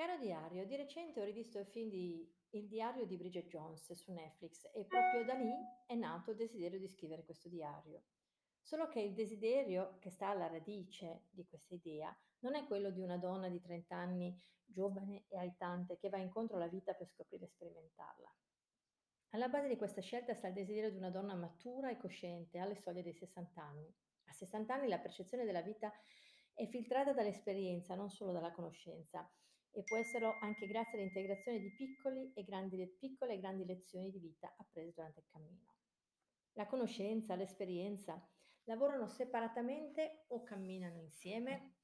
Caro diario, di recente ho rivisto il film di Il diario di Bridget Jones su Netflix e proprio da lì è nato il desiderio di scrivere questo diario. Solo che il desiderio che sta alla radice di questa idea non è quello di una donna di 30 anni, giovane e aitante, che va incontro alla vita per scoprire e sperimentarla. Alla base di questa scelta sta il desiderio di una donna matura e cosciente alle soglie dei 60 anni. A 60 anni la percezione della vita è filtrata dall'esperienza, non solo dalla conoscenza, e può esserlo anche grazie all'integrazione di piccole e grandi lezioni di vita apprese durante il cammino. La conoscenza, l'esperienza lavorano separatamente o camminano insieme?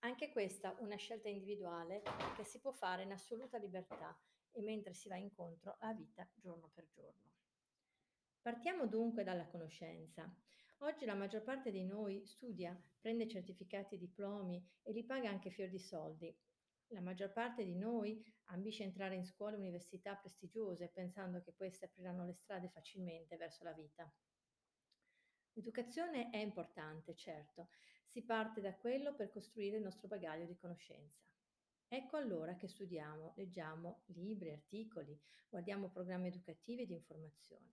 Anche questa una scelta individuale che si può fare in assoluta libertà e mentre si va incontro alla vita giorno per giorno. Partiamo dunque dalla conoscenza. Oggi la maggior parte di noi studia, prende certificati e diplomi e li paga anche fior di soldi. La maggior parte di noi ambisce entrare in scuole e università prestigiose pensando che queste apriranno le strade facilmente verso la vita. L'educazione è importante, certo, si parte da quello per costruire il nostro bagaglio di conoscenza. Ecco allora che studiamo, leggiamo libri, articoli, guardiamo programmi educativi e di informazione.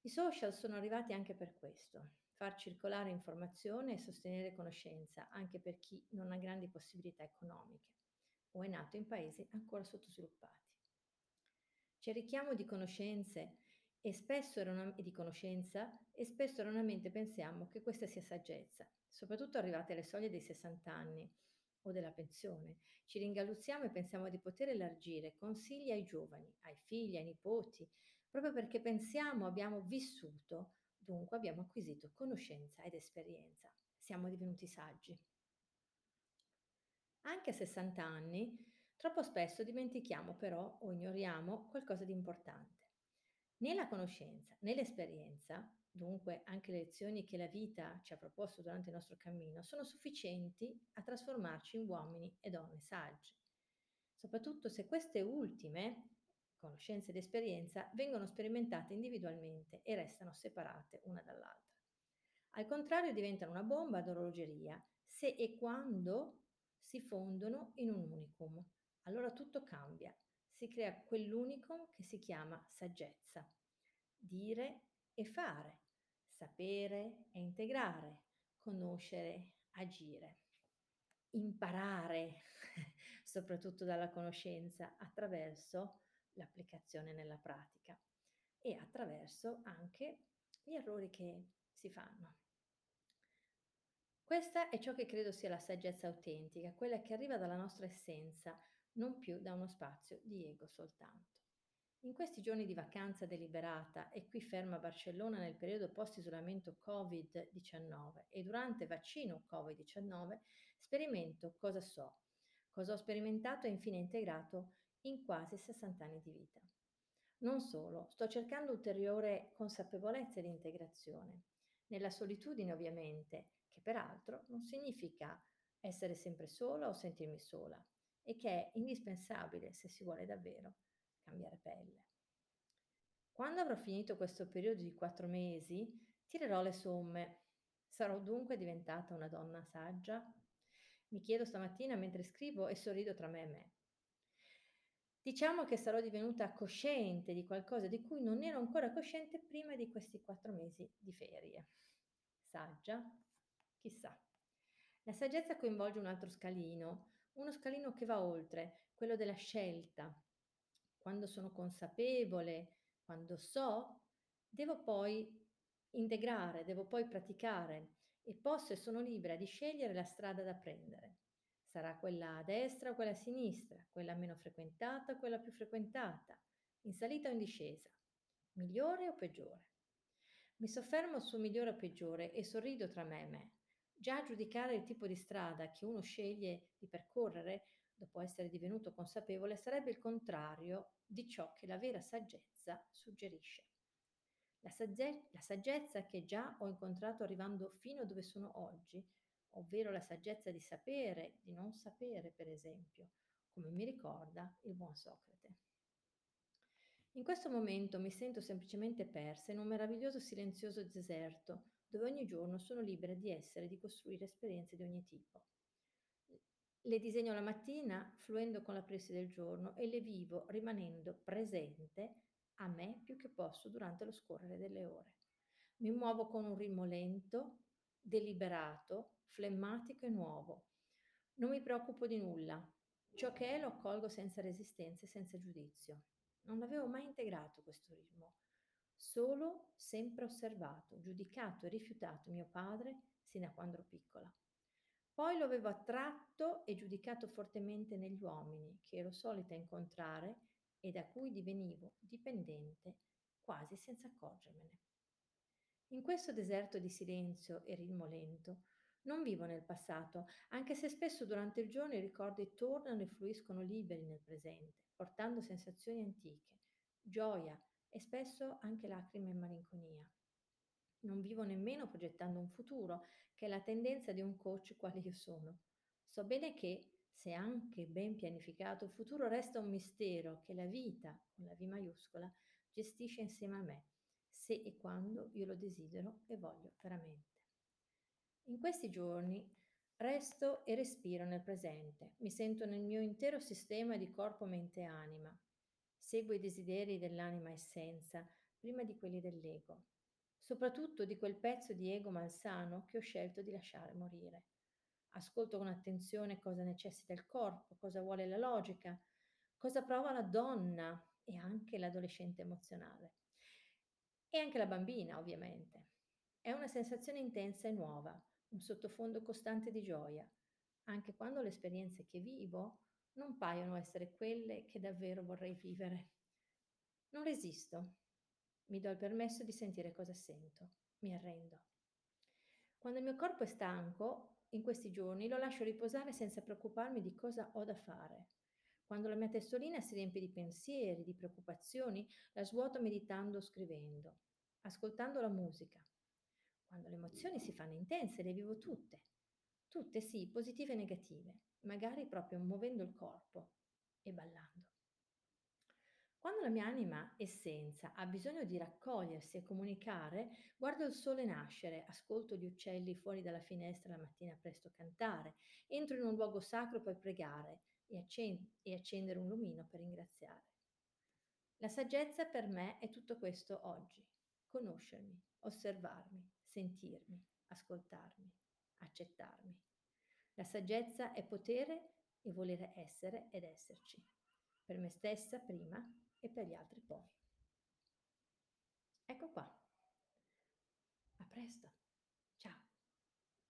I social sono arrivati anche per questo, far circolare informazione e sostenere conoscenza anche per chi non ha grandi possibilità economiche o è nato in paesi ancora sottosviluppati. C'è richiamo di conoscenze e spesso di conoscenza e spesso erroneamente pensiamo che questa sia saggezza, soprattutto arrivati alle soglie dei 60 anni o della pensione. Ci ringalluzziamo e pensiamo di poter elargire consigli ai giovani, ai figli, ai nipoti, proprio perché pensiamo abbiamo vissuto, dunque abbiamo acquisito conoscenza ed esperienza. Siamo divenuti saggi. Anche a 60 anni, troppo spesso dimentichiamo però o ignoriamo qualcosa di importante. Né la conoscenza né l'esperienza, dunque anche le lezioni che la vita ci ha proposto durante il nostro cammino, sono sufficienti a trasformarci in uomini e donne saggi. Soprattutto se queste ultime, conoscenza ed esperienza, vengono sperimentate individualmente e restano separate una dall'altra. Al contrario diventano una bomba d'orologeria se e quando si fondono in un unicum. Allora tutto cambia si crea quell'unicum che si chiama saggezza. Dire e fare, sapere e integrare, conoscere, agire. Imparare, soprattutto dalla conoscenza, attraverso l'applicazione nella pratica e attraverso anche gli errori che si fanno. Questa è ciò che credo sia la saggezza autentica, quella che arriva dalla nostra essenza, non più da uno spazio di ego soltanto. In questi giorni di vacanza deliberata e qui ferma a Barcellona nel periodo post-isolamento Covid-19 e durante vaccino Covid-19 sperimento cosa so, cosa ho sperimentato e infine integrato in quasi 60 anni di vita. Non solo, sto cercando ulteriore consapevolezza ed integrazione, nella solitudine ovviamente, che peraltro non significa essere sempre sola o sentirmi sola, e che è indispensabile se si vuole davvero cambiare pelle. Quando avrò finito questo periodo di quattro mesi, tirerò le somme. Sarò dunque diventata una donna saggia? Mi chiedo stamattina mentre scrivo e sorrido tra me e me. Diciamo che sarò divenuta cosciente di qualcosa di cui non ero ancora cosciente prima di questi quattro mesi di ferie. Saggia? Chissà. La saggezza coinvolge un altro scalino, uno scalino che va oltre, quello della scelta. Quando sono consapevole, quando so, devo poi integrare, devo poi praticare e posso e sono libera di scegliere la strada da prendere. Sarà quella a destra o quella a sinistra, quella meno frequentata o quella più frequentata, in salita o in discesa, migliore o peggiore. Mi soffermo su migliore o peggiore e sorrido tra me e me. Già giudicare il tipo di strada che uno sceglie di percorrere dopo essere divenuto consapevole sarebbe il contrario di ciò che la vera saggezza suggerisce. La, sagge- la saggezza che già ho incontrato arrivando fino a dove sono oggi, ovvero la saggezza di sapere, di non sapere, per esempio, come mi ricorda il buon Socrate. In questo momento mi sento semplicemente persa in un meraviglioso silenzioso deserto dove ogni giorno sono libera di essere e di costruire esperienze di ogni tipo. Le disegno la mattina fluendo con l'aprirsi del giorno e le vivo rimanendo presente a me più che posso durante lo scorrere delle ore. Mi muovo con un ritmo lento, deliberato, flemmatico e nuovo. Non mi preoccupo di nulla. Ciò che è lo accolgo senza resistenza e senza giudizio. Non avevo mai integrato questo ritmo. Solo sempre osservato, giudicato e rifiutato mio padre sin da quando ero piccola. Poi lo avevo attratto e giudicato fortemente negli uomini che ero solita incontrare e da cui divenivo dipendente quasi senza accorgermene. In questo deserto di silenzio e ritmo lento non vivo nel passato, anche se spesso durante il giorno i ricordi tornano e fluiscono liberi nel presente, portando sensazioni antiche, gioia e spesso anche lacrime e malinconia. Non vivo nemmeno progettando un futuro, che è la tendenza di un coach quale io sono. So bene che, se anche ben pianificato, il futuro resta un mistero che la vita, con la V maiuscola, gestisce insieme a me, se e quando io lo desidero e voglio veramente. In questi giorni resto e respiro nel presente, mi sento nel mio intero sistema di corpo, mente e anima. Seguo i desideri dell'anima essenza prima di quelli dell'ego soprattutto di quel pezzo di ego malsano che ho scelto di lasciare morire. Ascolto con attenzione cosa necessita il corpo, cosa vuole la logica, cosa prova la donna e anche l'adolescente emozionale. E anche la bambina, ovviamente. È una sensazione intensa e nuova, un sottofondo costante di gioia, anche quando le esperienze che vivo non paiono essere quelle che davvero vorrei vivere. Non resisto, mi do il permesso di sentire cosa sento. Mi arrendo. Quando il mio corpo è stanco, in questi giorni lo lascio riposare senza preoccuparmi di cosa ho da fare. Quando la mia testolina si riempie di pensieri, di preoccupazioni, la svuoto meditando o scrivendo, ascoltando la musica. Quando le emozioni si fanno intense, le vivo tutte. Tutte sì, positive e negative, magari proprio muovendo il corpo e ballando. Quando la mia anima essenza ha bisogno di raccogliersi e comunicare, guardo il sole nascere, ascolto gli uccelli fuori dalla finestra la mattina presto cantare, entro in un luogo sacro per pregare e, accend- e accendere un lumino per ringraziare. La saggezza per me è tutto questo oggi. Conoscermi, osservarmi, sentirmi, ascoltarmi, accettarmi. La saggezza è potere e volere essere ed esserci. Per me stessa prima e per gli altri poi. Ecco qua. A presto.